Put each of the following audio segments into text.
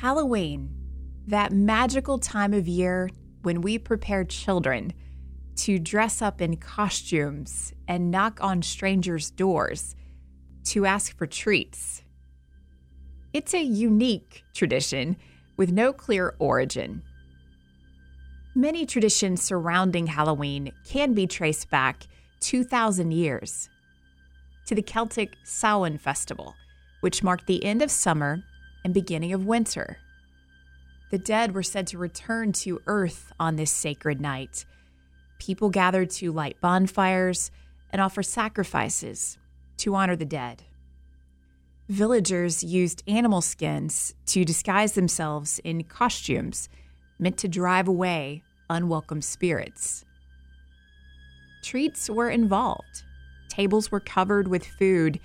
Halloween, that magical time of year when we prepare children to dress up in costumes and knock on strangers' doors to ask for treats. It's a unique tradition with no clear origin. Many traditions surrounding Halloween can be traced back 2,000 years to the Celtic Samhain festival, which marked the end of summer and beginning of winter. The dead were said to return to earth on this sacred night. People gathered to light bonfires and offer sacrifices to honor the dead. Villagers used animal skins to disguise themselves in costumes meant to drive away unwelcome spirits. Treats were involved. Tables were covered with food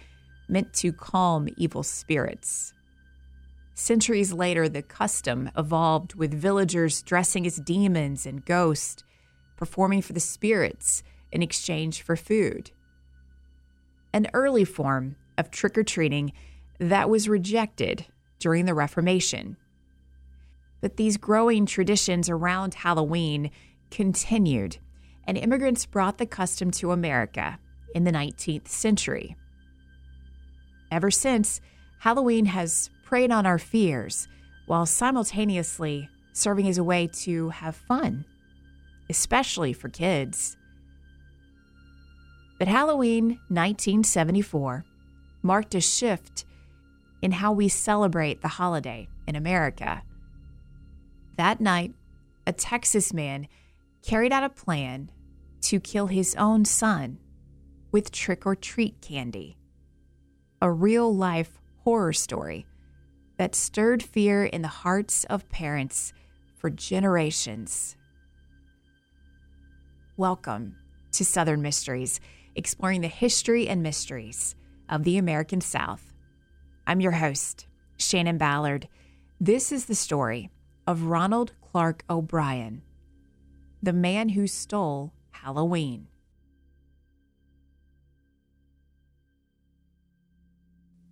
meant to calm evil spirits. Centuries later, the custom evolved with villagers dressing as demons and ghosts, performing for the spirits in exchange for food. An early form of trick or treating that was rejected during the Reformation. But these growing traditions around Halloween continued, and immigrants brought the custom to America in the 19th century. Ever since, Halloween has preyed on our fears while simultaneously serving as a way to have fun, especially for kids. But Halloween 1974 marked a shift in how we celebrate the holiday in America. That night, a Texas man carried out a plan to kill his own son with trick or treat candy. A real life horror story that stirred fear in the hearts of parents for generations. Welcome to Southern Mysteries, exploring the history and mysteries of the American South. I'm your host, Shannon Ballard. This is the story of Ronald Clark O'Brien, the man who stole Halloween.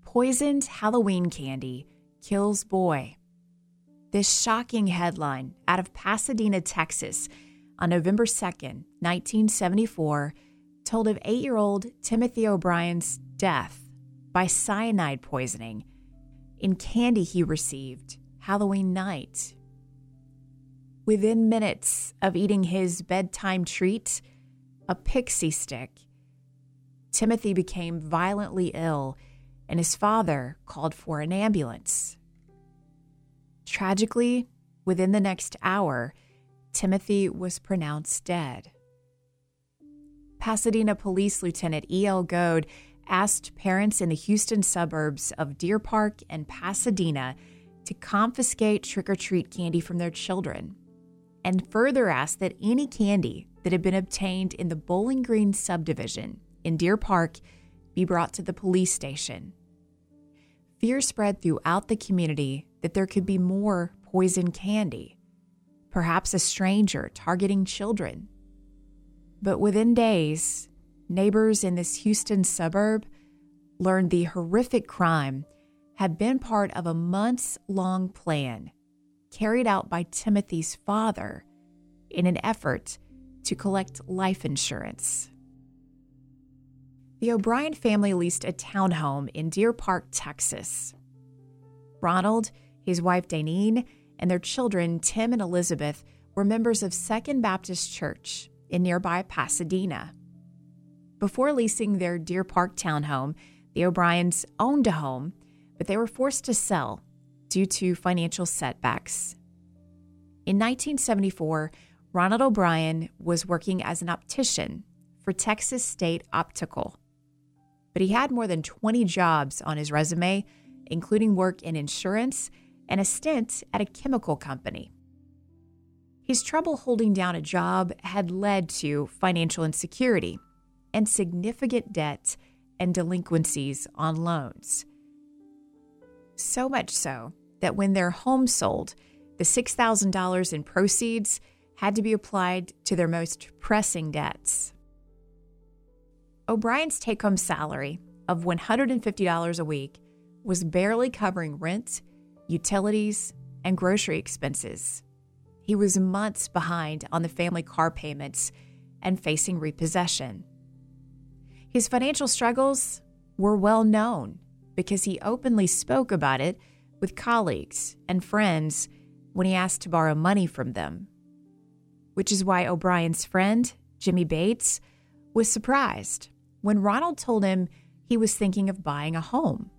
Poisoned Halloween candy kills boy. This shocking headline out of Pasadena, Texas, on November 2nd, 1974, told of eight year old Timothy O'Brien's death by cyanide poisoning in candy he received Halloween night. Within minutes of eating his bedtime treat, a pixie stick, Timothy became violently ill and his father called for an ambulance. Tragically, within the next hour, Timothy was pronounced dead. Pasadena Police Lieutenant E.L. Goad asked parents in the Houston suburbs of Deer Park and Pasadena to confiscate trick or treat candy from their children, and further asked that any candy that had been obtained in the Bowling Green subdivision in Deer Park be brought to the police station. Fear spread throughout the community that there could be more poison candy, perhaps a stranger targeting children. But within days, neighbors in this Houston suburb learned the horrific crime had been part of a months long plan carried out by Timothy's father in an effort to collect life insurance. The O'Brien family leased a townhome in Deer Park, Texas. Ronald, his wife Danine, and their children, Tim and Elizabeth, were members of Second Baptist Church in nearby Pasadena. Before leasing their Deer Park townhome, the O'Briens owned a home, but they were forced to sell due to financial setbacks. In 1974, Ronald O'Brien was working as an optician for Texas State Optical but he had more than 20 jobs on his resume, including work in insurance and a stint at a chemical company. His trouble holding down a job had led to financial insecurity and significant debt and delinquencies on loans. So much so that when their home sold, the $6,000 in proceeds had to be applied to their most pressing debts. O'Brien's take home salary of $150 a week was barely covering rent, utilities, and grocery expenses. He was months behind on the family car payments and facing repossession. His financial struggles were well known because he openly spoke about it with colleagues and friends when he asked to borrow money from them. Which is why O'Brien's friend, Jimmy Bates, was surprised when Ronald told him he was thinking of buying a home.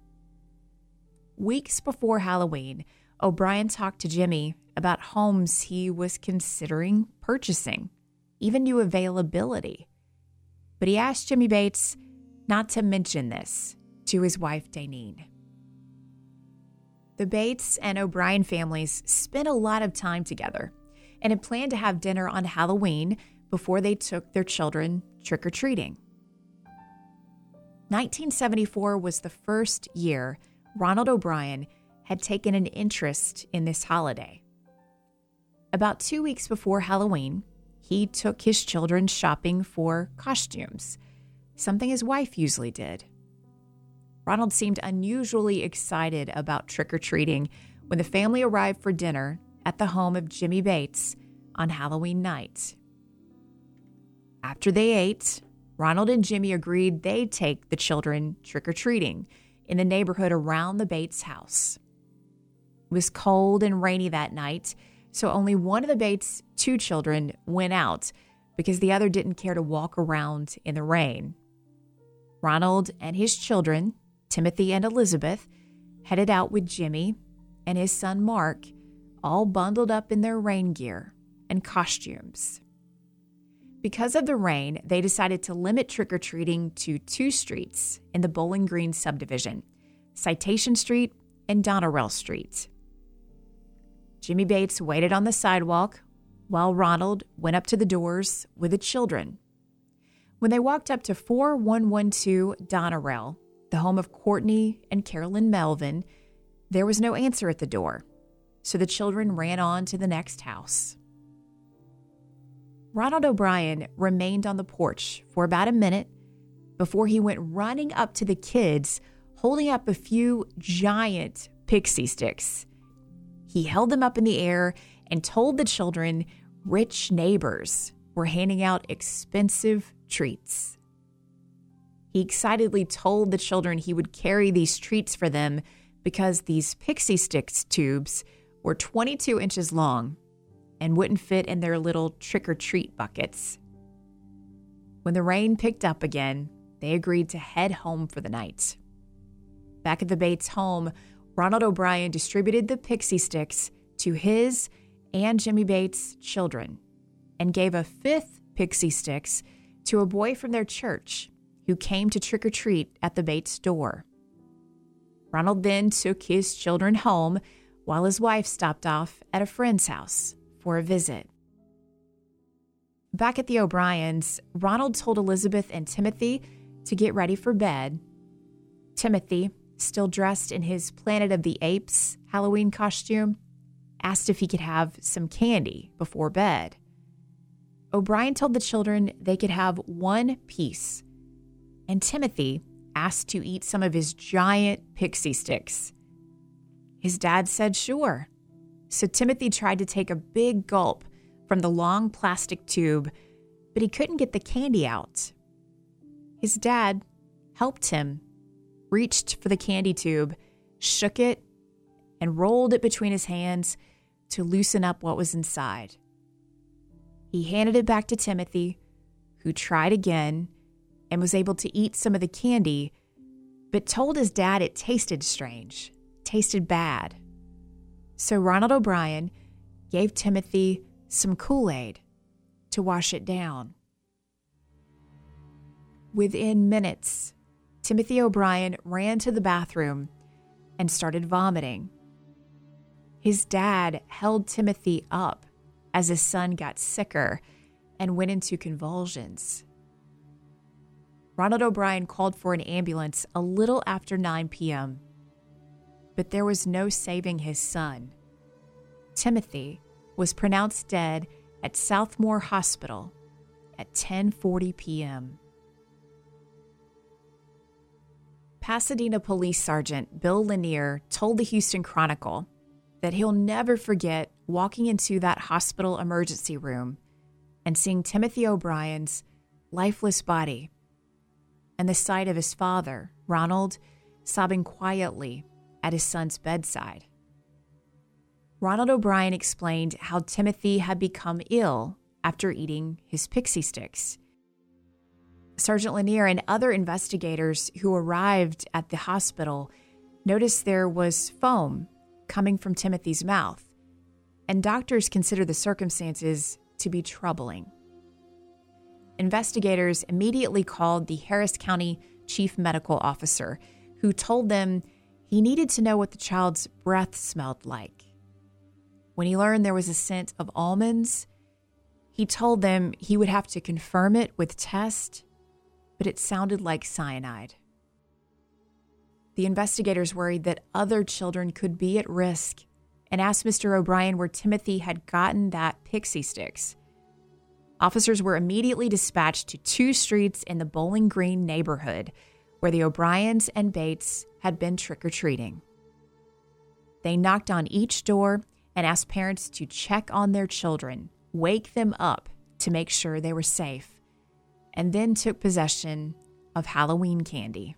Weeks before Halloween, O'Brien talked to Jimmy about homes he was considering purchasing, even new availability. But he asked Jimmy Bates not to mention this to his wife, Daneen. The Bates and O'Brien families spent a lot of time together and had planned to have dinner on Halloween before they took their children trick or treating. 1974 was the first year Ronald O'Brien had taken an interest in this holiday. About two weeks before Halloween, he took his children shopping for costumes, something his wife usually did. Ronald seemed unusually excited about trick or treating when the family arrived for dinner at the home of Jimmy Bates on Halloween night. After they ate, Ronald and Jimmy agreed they'd take the children trick or treating in the neighborhood around the Bates house. It was cold and rainy that night, so only one of the Bates' two children went out because the other didn't care to walk around in the rain. Ronald and his children, Timothy and Elizabeth, headed out with Jimmy and his son Mark, all bundled up in their rain gear and costumes. Because of the rain, they decided to limit trick or treating to two streets in the Bowling Green subdivision Citation Street and Doneraile Street. Jimmy Bates waited on the sidewalk while Ronald went up to the doors with the children. When they walked up to 4112 Doneraile, the home of Courtney and Carolyn Melvin, there was no answer at the door, so the children ran on to the next house. Ronald O'Brien remained on the porch for about a minute before he went running up to the kids, holding up a few giant pixie sticks. He held them up in the air and told the children rich neighbors were handing out expensive treats. He excitedly told the children he would carry these treats for them because these pixie sticks tubes were 22 inches long and wouldn't fit in their little trick or treat buckets. When the rain picked up again, they agreed to head home for the night. Back at the Bates home, Ronald O'Brien distributed the pixie sticks to his and Jimmy Bates' children and gave a fifth pixie sticks to a boy from their church who came to trick or treat at the Bates door. Ronald then took his children home while his wife stopped off at a friend's house for a visit. Back at the O'Briens, Ronald told Elizabeth and Timothy to get ready for bed. Timothy, still dressed in his Planet of the Apes Halloween costume, asked if he could have some candy before bed. O'Brien told the children they could have one piece, and Timothy asked to eat some of his giant pixie sticks. His dad said sure. So Timothy tried to take a big gulp from the long plastic tube, but he couldn't get the candy out. His dad helped him, reached for the candy tube, shook it, and rolled it between his hands to loosen up what was inside. He handed it back to Timothy, who tried again and was able to eat some of the candy, but told his dad it tasted strange, tasted bad. So Ronald O'Brien gave Timothy some Kool Aid to wash it down. Within minutes, Timothy O'Brien ran to the bathroom and started vomiting. His dad held Timothy up as his son got sicker and went into convulsions. Ronald O'Brien called for an ambulance a little after 9 p.m but there was no saving his son. Timothy was pronounced dead at Southmore Hospital at 10:40 p.m. Pasadena Police Sergeant Bill Lanier told the Houston Chronicle that he'll never forget walking into that hospital emergency room and seeing Timothy O'Brien's lifeless body and the sight of his father, Ronald, sobbing quietly at his son's bedside. Ronald O'Brien explained how Timothy had become ill after eating his pixie sticks. Sergeant Lanier and other investigators who arrived at the hospital noticed there was foam coming from Timothy's mouth, and doctors considered the circumstances to be troubling. Investigators immediately called the Harris County Chief Medical Officer, who told them he needed to know what the child's breath smelled like. When he learned there was a scent of almonds, he told them he would have to confirm it with tests, but it sounded like cyanide. The investigators worried that other children could be at risk and asked Mr. O'Brien where Timothy had gotten that pixie sticks. Officers were immediately dispatched to two streets in the Bowling Green neighborhood where the O'Briens and Bates had been trick or treating. They knocked on each door and asked parents to check on their children, wake them up to make sure they were safe, and then took possession of Halloween candy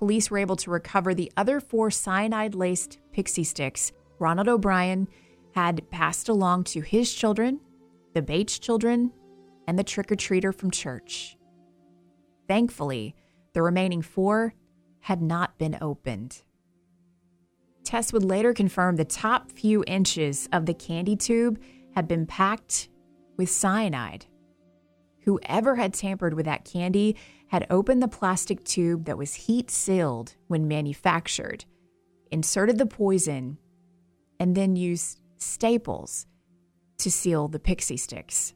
police were able to recover the other four cyanide laced pixie sticks Ronald O'Brien had passed along to his children, the Bates children, and the trick or treater from church. Thankfully, the remaining four had not been opened. Tests would later confirm the top few inches of the candy tube had been packed with cyanide. Whoever had tampered with that candy had opened the plastic tube that was heat sealed when manufactured, inserted the poison, and then used staples to seal the pixie sticks.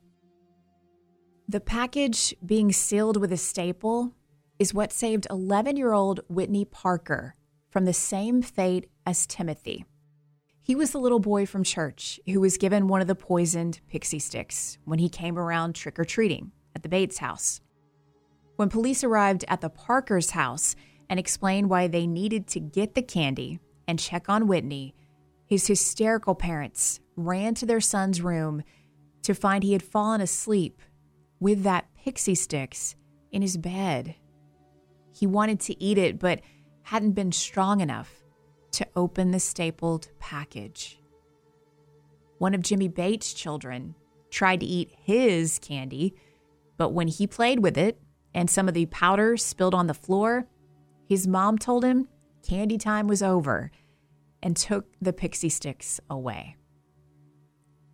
The package being sealed with a staple is what saved 11 year old Whitney Parker from the same fate as Timothy. He was the little boy from church who was given one of the poisoned pixie sticks when he came around trick or treating at the Bates house. When police arrived at the Parker's house and explained why they needed to get the candy and check on Whitney, his hysterical parents ran to their son's room to find he had fallen asleep with that pixie sticks in his bed. He wanted to eat it, but hadn't been strong enough to open the stapled package. One of Jimmy Bates' children tried to eat his candy, but when he played with it and some of the powder spilled on the floor, his mom told him candy time was over and took the pixie sticks away.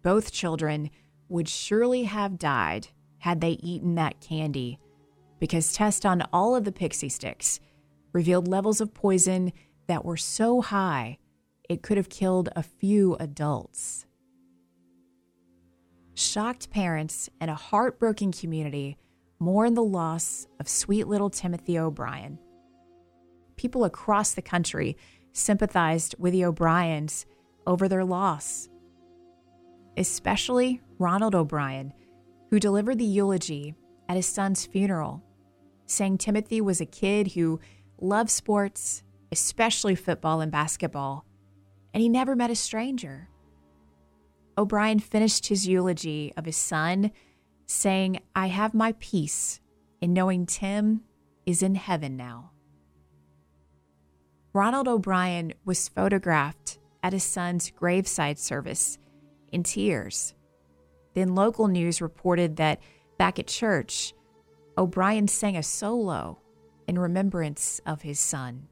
Both children would surely have died had they eaten that candy because tests on all of the pixie sticks revealed levels of poison that were so high it could have killed a few adults. Shocked parents and a heartbroken community mourn the loss of sweet little Timothy O'Brien. People across the country sympathized with the O'Briens over their loss, especially Ronald O'Brien, who delivered the eulogy at his son's funeral, saying Timothy was a kid who loved sports especially football and basketball, and he never met a stranger. O'Brien finished his eulogy of his son saying, I have my peace in knowing Tim is in heaven now. Ronald O'Brien was photographed at his son's graveside service in tears. Then local news reported that back at church, O'Brien sang a solo in remembrance of his son.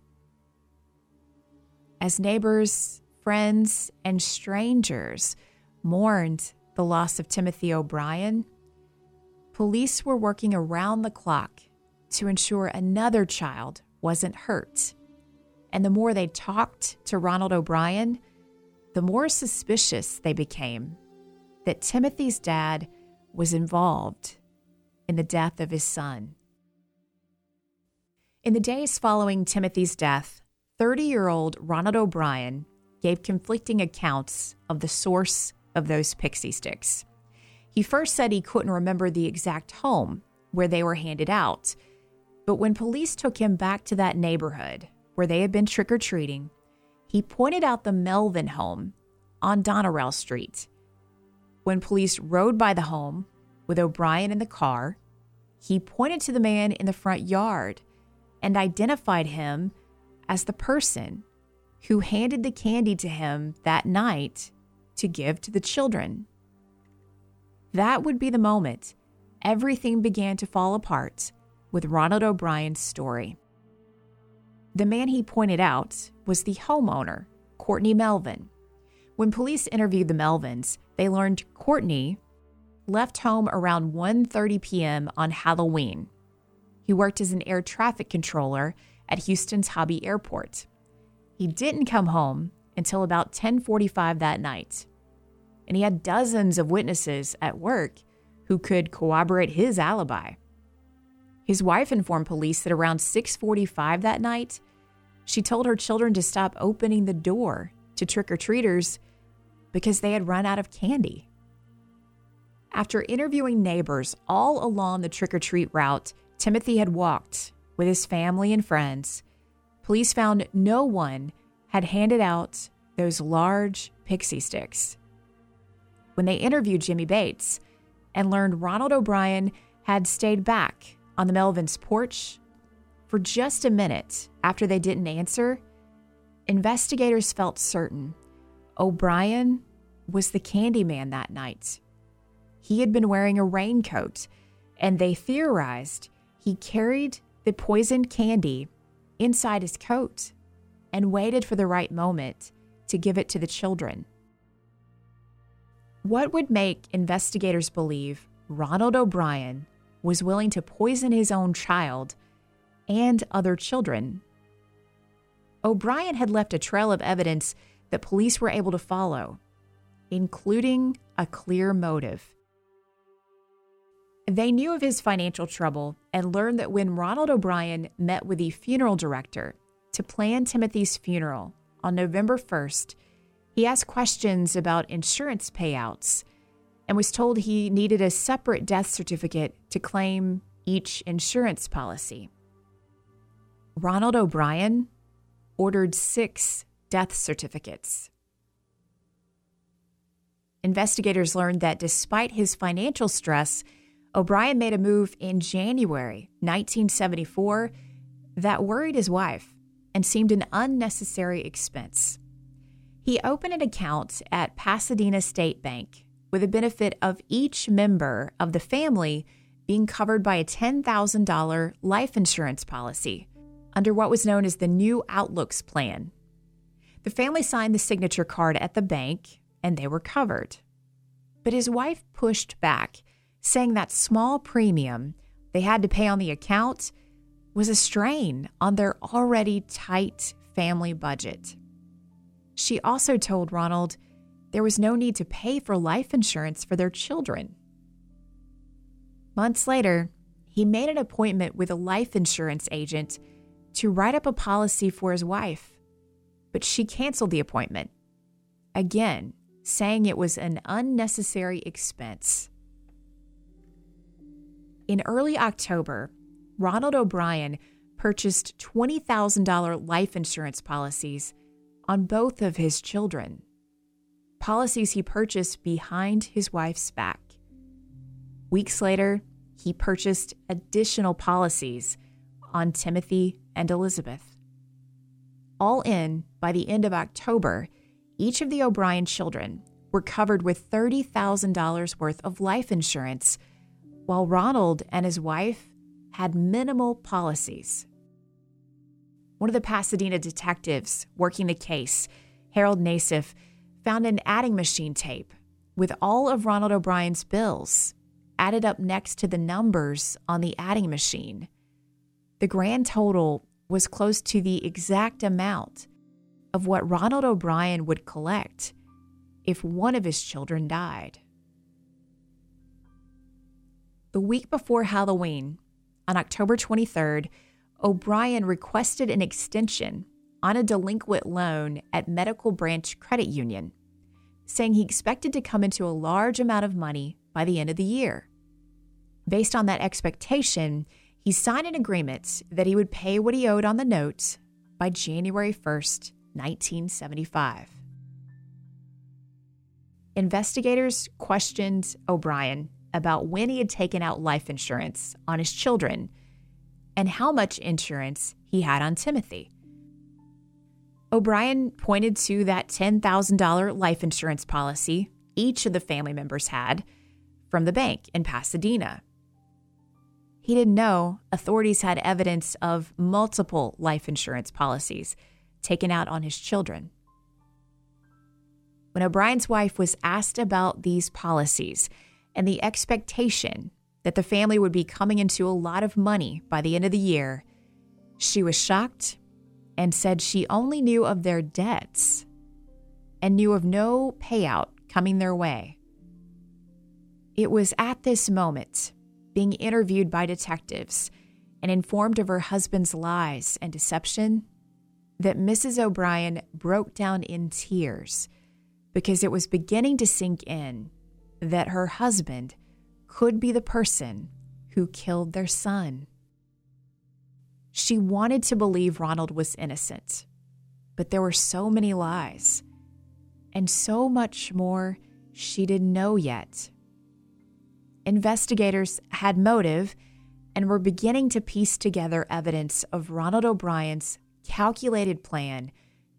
As neighbors, friends, and strangers mourned the loss of Timothy O'Brien, police were working around the clock to ensure another child wasn't hurt. And the more they talked to Ronald O'Brien, the more suspicious they became that Timothy's dad was involved in the death of his son. In the days following Timothy's death, 30 year old Ronald O'Brien gave conflicting accounts of the source of those pixie sticks. He first said he couldn't remember the exact home where they were handed out, but when police took him back to that neighborhood where they had been trick or treating, he pointed out the Melvin home on Doneraile Street. When police rode by the home with O'Brien in the car, he pointed to the man in the front yard and identified him as the person who handed the candy to him that night to give to the children. That would be the moment everything began to fall apart with Ronald O'Brien's story. The man he pointed out was the homeowner, Courtney Melvin. When police interviewed the Melvins, they learned Courtney left home around 1:30 p.m. on Halloween. He worked as an air traffic controller at Houston's Hobby Airport. He didn't come home until about 10:45 that night. And he had dozens of witnesses at work who could corroborate his alibi. His wife informed police that around 6:45 that night, she told her children to stop opening the door to trick-or-treaters because they had run out of candy. After interviewing neighbors all along the trick-or-treat route Timothy had walked with his family and friends, police found no one had handed out those large pixie sticks. When they interviewed Jimmy Bates and learned Ronald O'Brien had stayed back on the Melvin's porch for just a minute after they didn't answer, investigators felt certain O'Brien was the candy man that night. He had been wearing a raincoat, and they theorized he carried the poisoned candy inside his coat and waited for the right moment to give it to the children. What would make investigators believe Ronald O'Brien was willing to poison his own child and other children. O'Brien had left a trail of evidence that police were able to follow, including a clear motive. They knew of his financial trouble and learned that when Ronald O'Brien met with the funeral director to plan Timothy's funeral on November 1st, he asked questions about insurance payouts and was told he needed a separate death certificate to claim each insurance policy. Ronald O'Brien ordered six death certificates. Investigators learned that despite his financial stress, O'Brien made a move in January 1974 that worried his wife and seemed an unnecessary expense. He opened an account at Pasadena State Bank with the benefit of each member of the family being covered by a $10,000 life insurance policy under what was known as the New Outlooks Plan. The family signed the signature card at the bank and they were covered. But his wife pushed back, saying that small premium they had to pay on the account was a strain on their already tight family budget. She also told Ronald there was no need to pay for life insurance for their children. Months later, he made an appointment with a life insurance agent to write up a policy for his wife, but she canceled the appointment. Again, saying it was an unnecessary expense. In early October, Ronald O'Brien purchased $20,000 life insurance policies on both of his children policies he purchased behind his wife's back. Weeks later, he purchased additional policies on Timothy and Elizabeth. All in, by the end of October, each of the O'Brien children were covered with $30,000 worth of life insurance, while Ronald and his wife had minimal policies. One of the Pasadena detectives working the case, Harold Nassif, found an adding machine tape with all of Ronald O'Brien's bills added up next to the numbers on the adding machine. The grand total was close to the exact amount of what Ronald O'Brien would collect if one of his children died. The week before Halloween, on October 23rd, O'Brien requested an extension on a delinquent loan at Medical Branch Credit Union saying he expected to come into a large amount of money by the end of the year. Based on that expectation, he signed an agreement that he would pay what he owed on the notes by January 1st, 1975. Investigators questioned O'Brien about when he had taken out life insurance on his children and how much insurance he had on Timothy. O'Brien pointed to that $10,000 life insurance policy each of the family members had from the bank in Pasadena. He didn't know authorities had evidence of multiple life insurance policies taken out on his children. When O'Brien's wife was asked about these policies and the expectation that the family would be coming into a lot of money by the end of the year, she was shocked and said she only knew of their debts and knew of no payout coming their way. It was at this moment, being interviewed by detectives and informed of her husband's lies and deception, that Mrs. O'Brien broke down in tears because it was beginning to sink in that her husband could be the person who killed their son. She wanted to believe Ronald was innocent, but there were so many lies and so much more she didn't know yet. Investigators had motive and were beginning to piece together evidence of Ronald O'Brien's calculated plan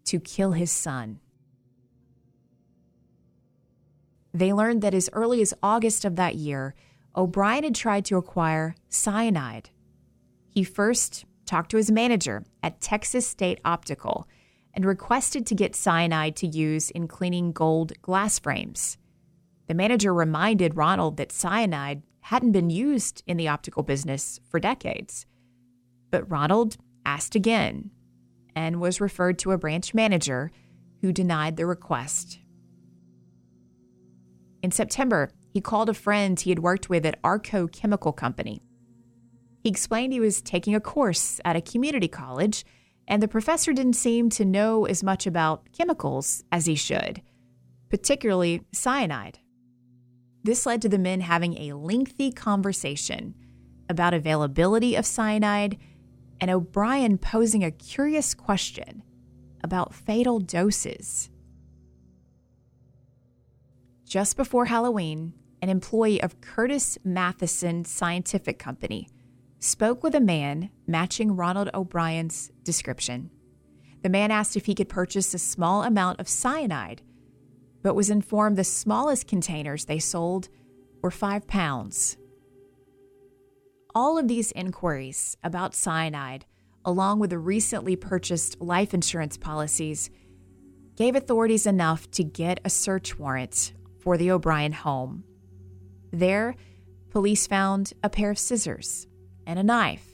to kill his son. They learned that as early as August of that year, O'Brien had tried to acquire cyanide. He first talked to his manager at Texas State Optical and requested to get cyanide to use in cleaning gold glass frames. The manager reminded Ronald that cyanide hadn't been used in the optical business for decades. But Ronald asked again and was referred to a branch manager who denied the request. In September, he called a friend he had worked with at Arco Chemical Company he explained he was taking a course at a community college, and the professor didn't seem to know as much about chemicals as he should, particularly cyanide. This led to the men having a lengthy conversation about availability of cyanide and O'Brien posing a curious question about fatal doses. Just before Halloween, an employee of Curtin Matheson Scientific Company spoke with a man matching Ronald O'Brien's description. The man asked if he could purchase a small amount of cyanide, but was informed the smallest containers they sold were five pounds. All of these inquiries about cyanide, along with the recently purchased life insurance policies, gave authorities enough to get a search warrant for the O'Brien home. There, police found a pair of scissors, and a knife.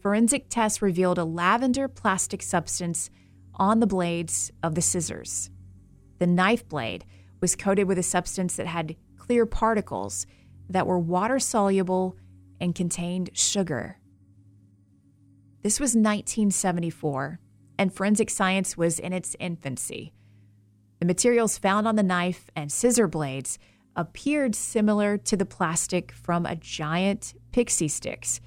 Forensic tests revealed a lavender plastic substance on the blades of the scissors. The knife blade was coated with a substance that had clear particles that were water soluble and contained sugar. This was 1974, and forensic science was in its infancy. The materials found on the knife and scissor blades appeared similar to the plastic from a giant pixie sticks,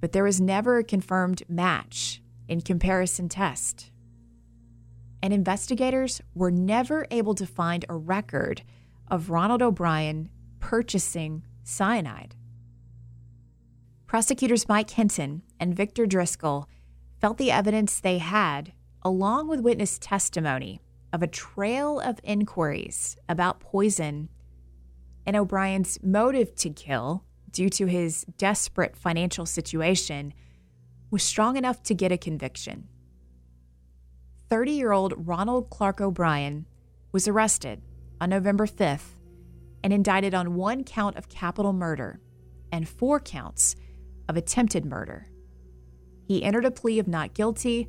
but there was never a confirmed match in comparison test. And investigators were never able to find a record of Ronald O'Brien purchasing cyanide. Prosecutors Mike Hinton and Victor Driscoll felt the evidence they had, along with witness testimony, of a trail of inquiries about poison and O'Brien's motive to kill due to his desperate financial situation was strong enough to get a conviction. 30 year old Ronald Clark O'Brien was arrested on November 5th and indicted on one count of capital murder and four counts of attempted murder. He entered a plea of not guilty,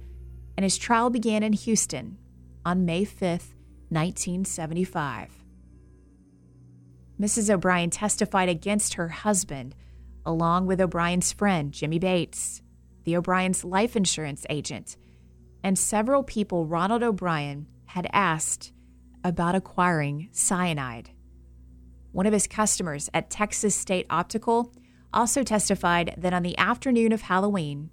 and his trial began in Houston on May 5th, 1975. Mrs. O'Brien testified against her husband, along with O'Brien's friend, Jimmy Bates, the O'Brien's life insurance agent, and several people Ronald O'Brien had asked about acquiring cyanide. One of his customers at Texas State Optical also testified that on the afternoon of Halloween,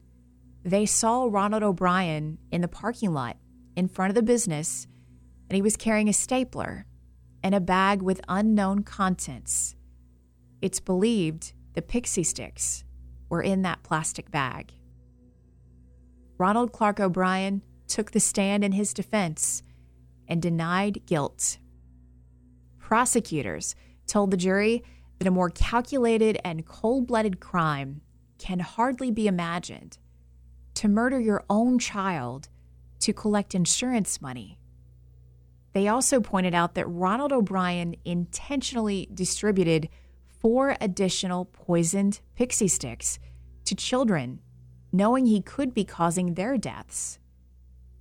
they saw Ronald O'Brien in the parking lot in front of the business, and he was carrying a stapler and a bag with unknown contents. It's believed the pixie sticks were in that plastic bag. Ronald Clark O'Brien took the stand in his defense and denied guilt. Prosecutors told the jury that a more calculated and cold blooded crime can hardly be imagined. To murder your own child to collect insurance money. They also pointed out that Ronald O'Brien intentionally distributed four additional poisoned pixie sticks to children, knowing he could be causing their deaths.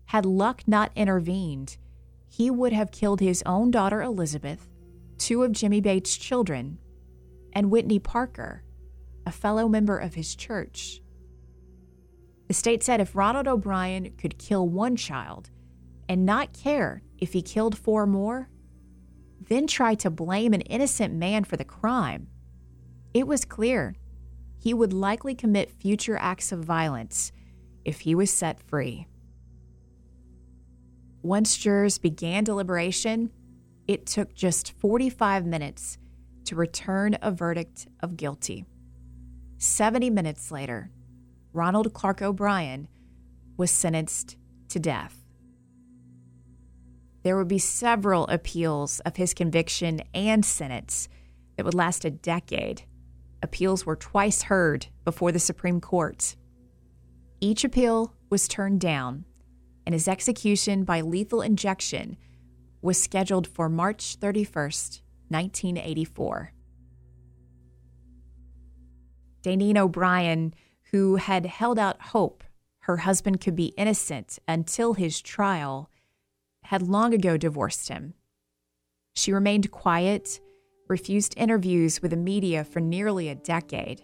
Had luck not intervened, he would have killed his own daughter Elizabeth, two of Jimmy Bates' children, and Whitney Parker, a fellow member of his church. The state said if Ronald O'Brien could kill one child and not care if he killed four more, then try to blame an innocent man for the crime, it was clear he would likely commit future acts of violence if he was set free. Once jurors began deliberation, it took just 45 minutes to return a verdict of guilty. 70 minutes later, Ronald Clark O'Brien was sentenced to death. There would be several appeals of his conviction and sentence that would last a decade. Appeals were twice heard before the Supreme Court. Each appeal was turned down, and his execution by lethal injection was scheduled for March 31st, 1984. Daneen O'Brien, who had held out hope her husband could be innocent until his trial, had long ago divorced him. She remained quiet, refused interviews with the media for nearly a decade.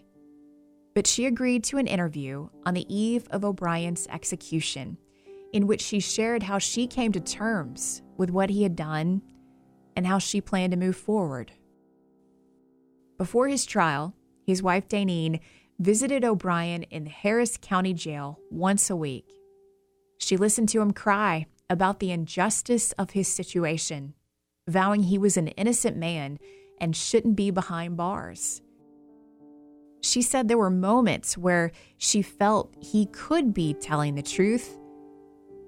But she agreed to an interview on the eve of O'Brien's execution, in which she shared how she came to terms with what he had done and how she planned to move forward. Before his trial, his wife Daneen visited O'Brien in Harris County Jail once a week. She listened to him cry about the injustice of his situation, vowing he was an innocent man and shouldn't be behind bars. She said there were moments where she felt he could be telling the truth,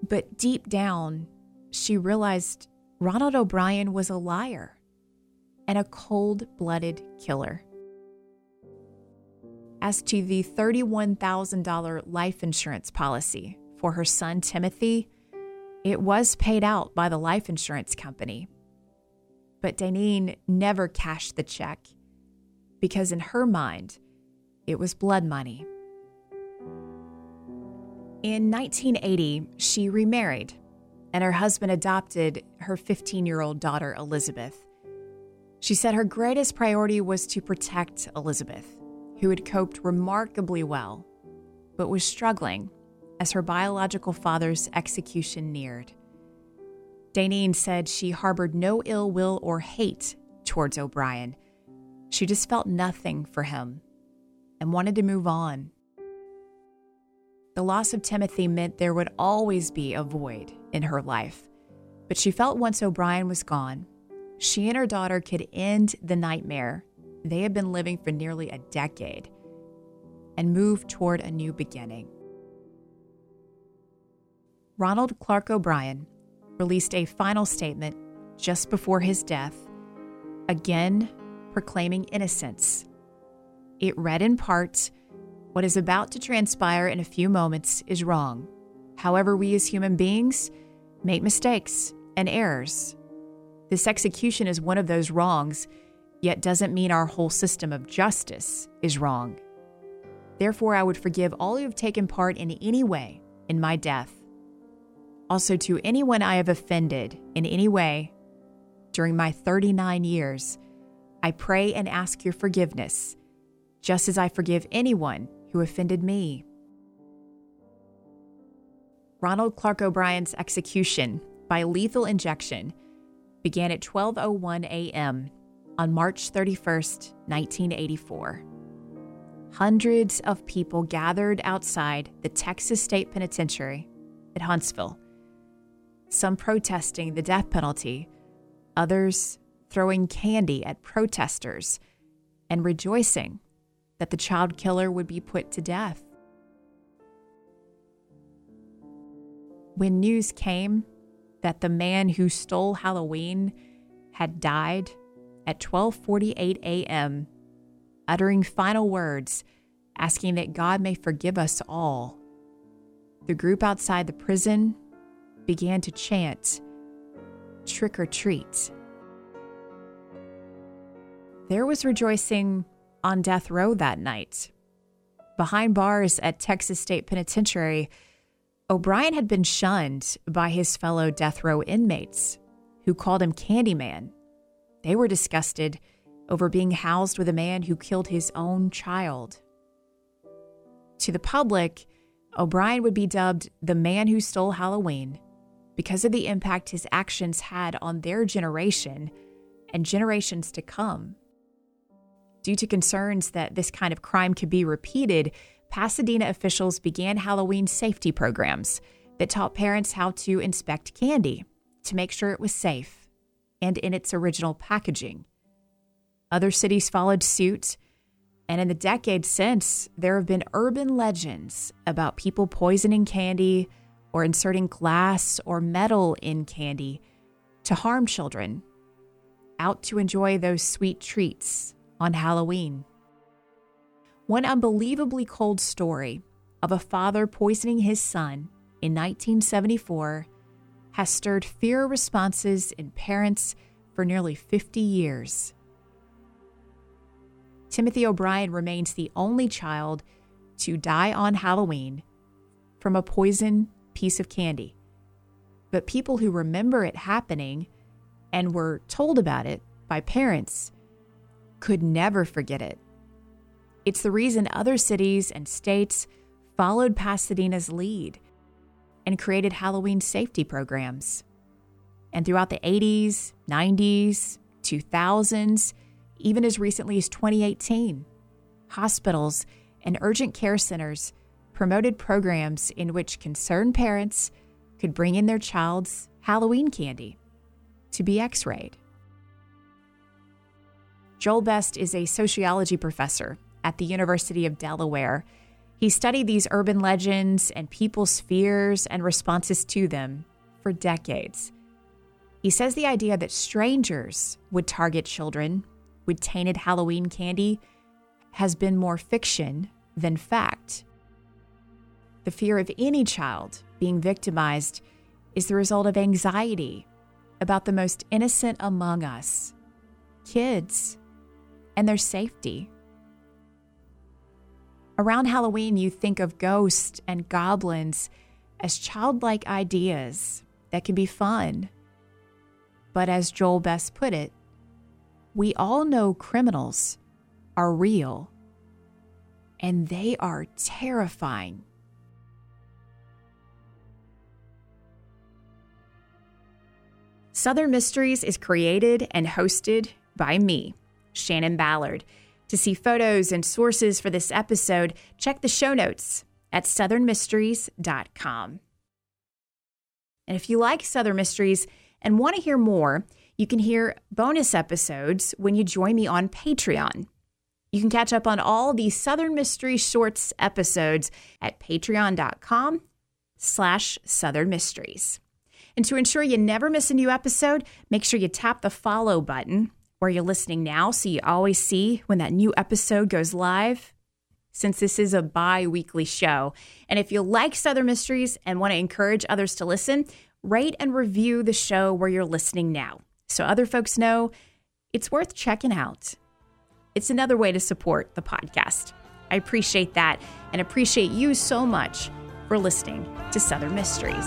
but deep down, she realized Ronald O'Brien was a liar and a cold blooded killer. As to the $31,000 life insurance policy for her son Timothy, it was paid out by the life insurance company. But Daneen never cashed the check because, in her mind, it was blood money. In 1980, she remarried, and her husband adopted her 15 year old daughter, Elizabeth. She said her greatest priority was to protect Elizabeth, who had coped remarkably well, but was struggling as her biological father's execution neared. Daneen said she harbored no ill will or hate towards O'Brien. She just felt nothing for him and wanted to move on. The loss of Timothy meant there would always be a void in her life, but she felt once O'Brien was gone, she and her daughter could end the nightmare they had been living for nearly a decade and move toward a new beginning. Ronald Clark O'Brien released a final statement just before his death, again proclaiming innocence. It read in part what is about to transpire in a few moments is wrong. However, we as human beings make mistakes and errors. This execution is one of those wrongs, yet doesn't mean our whole system of justice is wrong. Therefore, I would forgive all who have taken part in any way in my death. Also, to anyone I have offended in any way during my 39 years, I pray and ask your forgiveness, just as I forgive anyone who offended me. Ronald Clark O'Brien's execution by lethal injection began at 12:01 a.m. on March 31st, 1984. Hundreds of people gathered outside the Texas State Penitentiary at Huntsville. some protesting the death penalty, others throwing candy at protesters and rejoicing that the child killer would be put to death. When news came that the man who stole Halloween had died at 12:48 a.m., uttering final words asking that God may forgive us all. The group outside the prison began to chant, Trick or treat. There was rejoicing on death row that night. Behind bars at Texas State Penitentiary, O'Bryan had been shunned by his fellow death row inmates, who called him Candyman. They were disgusted over being housed with a man who killed his own child. To the public, O'Bryan would be dubbed the man who stole Halloween because of the impact his actions had on their generation and generations to come. Due to concerns that this kind of crime could be repeated, Pasadena officials began Halloween safety programs that taught parents how to inspect candy to make sure it was safe and in its original packaging. Other cities followed suit, and in the decades since, there have been urban legends about people poisoning candy or inserting glass or metal in candy to harm children out to enjoy those sweet treats on Halloween. One unbelievably cold story of a father poisoning his son in 1974 has stirred fear responses in parents for nearly 50 years. Timothy O'Bryan remains the only child to die on Halloween from a poison piece of candy. But people who remember it happening and were told about it by parents could never forget it. It's the reason other cities and states followed Pasadena's lead and created Halloween safety programs. And throughout the 80s, 90s, 2000s, even as recently as 2018, hospitals and urgent care centers promoted programs in which concerned parents could bring in their child's Halloween candy to be x rayed. Joel Best is a sociology professor at the University of Delaware. He studied these urban legends and people's fears and responses to them for decades. He says the idea that strangers would target children with tainted Halloween candy has been more fiction than fact. The fear of any child being victimized is the result of anxiety about the most innocent among us kids and their safety. Around Halloween, you think of ghosts and goblins as childlike ideas that can be fun. But as Joel Best put it, we all know criminals are real and they are terrifying. Southern Mysteries is created and hosted by me, Shannon Ballard. To see photos and sources for this episode, check the show notes at southernmysteries.com. And if you like Southern Mysteries and want to hear more, you can hear bonus episodes when you join me on Patreon. You can catch up on all the Southern Mystery Shorts episodes at patreon.com slash Southern Mysteries. And to ensure you never miss a new episode, make sure you tap the follow button where you're listening now so you always see when that new episode goes live. Since this is a bi weekly show. And if you like Southern Mysteries and want to encourage others to listen, rate and review the show where you're listening now so other folks know it's worth checking out. It's another way to support the podcast. I appreciate that and appreciate you so much for listening to Southern Mysteries.